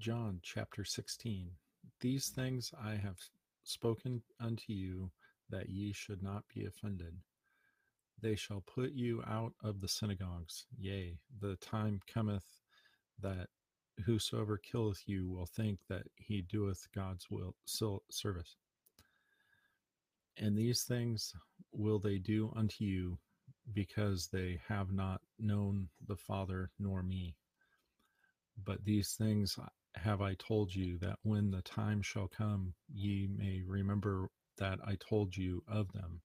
John chapter 16 These things I have spoken unto you, that ye should not be offended. They shall put you out of the synagogues. Yea, the time cometh that whosoever killeth you will think that he doeth God's will service. And these things will they do unto you, because they have not known the Father nor me. But these things uh, have I told you, that when the time shall come, ye may remember that I told you of them.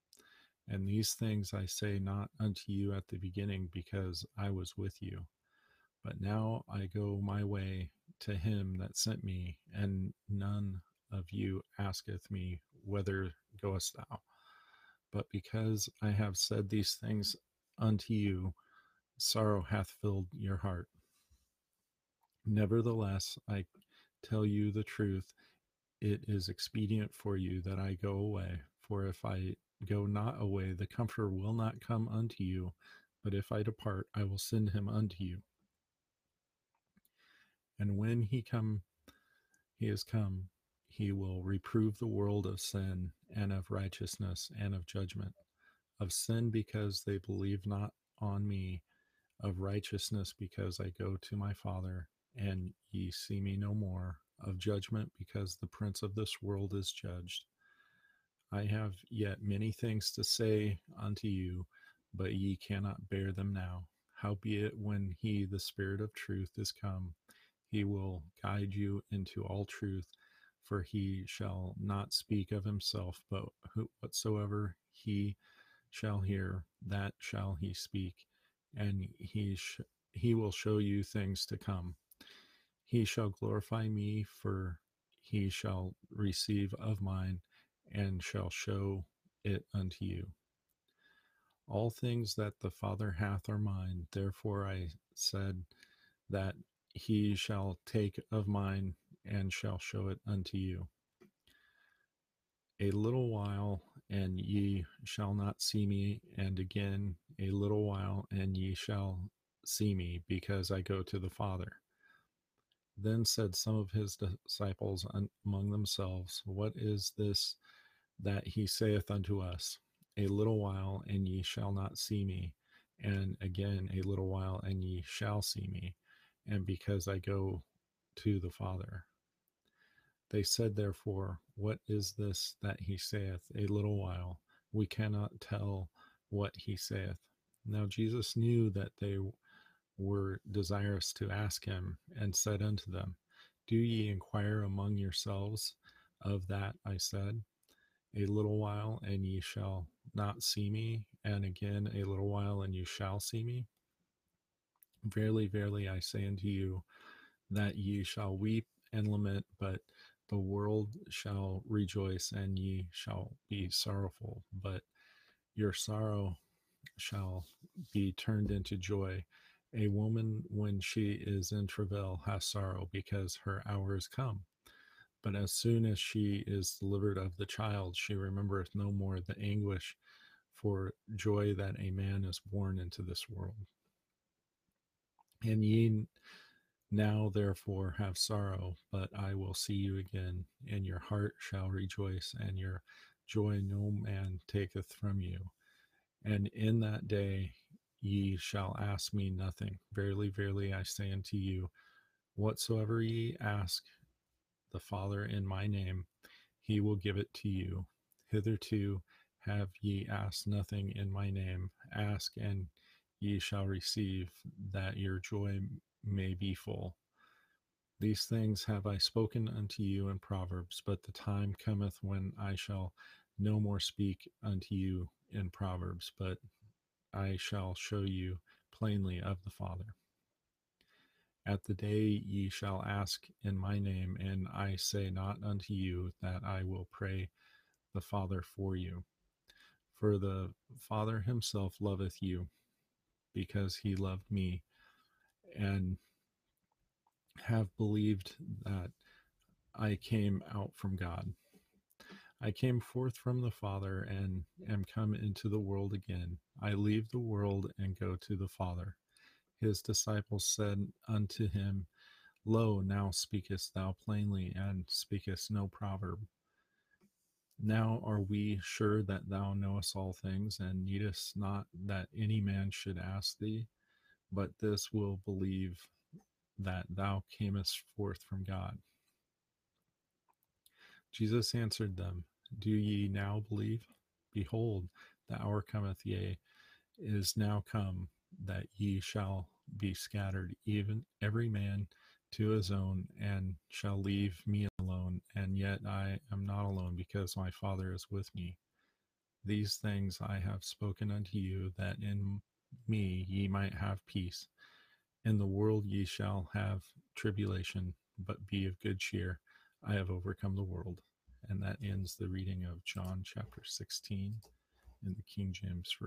And these things I say not unto you at the beginning, because I was with you. But now I go my way to him that sent me, and none of you asketh me, Whither goest thou? But because I have said these things unto you, sorrow hath filled your heart. Nevertheless, I tell you the truth. It is expedient for you that I go away. For if I go not away, the Comforter will not come unto you. But if I depart, I will send him unto you. And when he come, he is come, he will reprove the world of sin and of righteousness and of judgment. Of sin because they believe not on me, of righteousness because I go to my Father and ye see me no more, of judgment, because the prince of this world is judged. I have yet many things to say unto you, but ye cannot bear them now. Howbeit, when he, the Spirit of truth, is come, he will guide you into all truth, for he shall not speak of himself, but whatsoever he shall hear, that shall he speak, and he sh- he will show you things to come. He shall glorify me, for he shall receive of mine and shall show it unto you. All things that the Father hath are mine. Therefore I said that he shall take of mine and shall show it unto you. A little while, and ye shall not see me, and again a little while, and ye shall see me, because I go to the Father. Then said some of his disciples among themselves, What is this that he saith unto us? A little while, and ye shall not see me, and again a little while, and ye shall see me, and because I go to the Father. They said, therefore, What is this that he saith? A little while. We cannot tell what he saith. Now Jesus knew that they were desirous to ask him, and said unto them, Do ye inquire among yourselves of that I said? A little while, and ye shall not see me, and again a little while, and you shall see me? Verily, verily, I say unto you, that ye shall weep and lament, but the world shall rejoice, and ye shall be sorrowful, but your sorrow shall be turned into joy a woman, when she is in travail, has sorrow because her hour is come. But as soon as she is delivered of the child, she remembereth no more the anguish for joy that a man is born into this world. And ye now therefore have sorrow, but I will see you again, and your heart shall rejoice, and your joy no man taketh from you. And in that day ye shall ask me nothing. Verily, verily, I say unto you, whatsoever ye ask the Father in my name, he will give it to you. Hitherto have ye asked nothing in my name. Ask, and ye shall receive, that your joy may be full. These things have I spoken unto you in Proverbs, but the time cometh when I shall no more speak unto you in Proverbs, but I shall show you plainly of the Father. At the day ye shall ask in my name, and I say not unto you that I will pray the Father for you. For the Father himself loveth you, because he loved me, and have believed that I came out from God. I came forth from the Father and am come into the world again. I leave the world and go to the Father. His disciples said unto him, Lo, now speakest thou plainly, and speakest no proverb. Now are we sure that thou knowest all things, and needest not that any man should ask thee? But this will believe that thou camest forth from God. Jesus answered them, Do ye now believe? Behold, the hour cometh, yea, is now come, that ye shall be scattered, even every man to his own, and shall leave me alone. And yet I am not alone, because my Father is with me. These things I have spoken unto you, that in me ye might have peace. In the world ye shall have tribulation, but be of good cheer. I have overcome the world. And that ends the reading of John chapter 16 in the King James Version.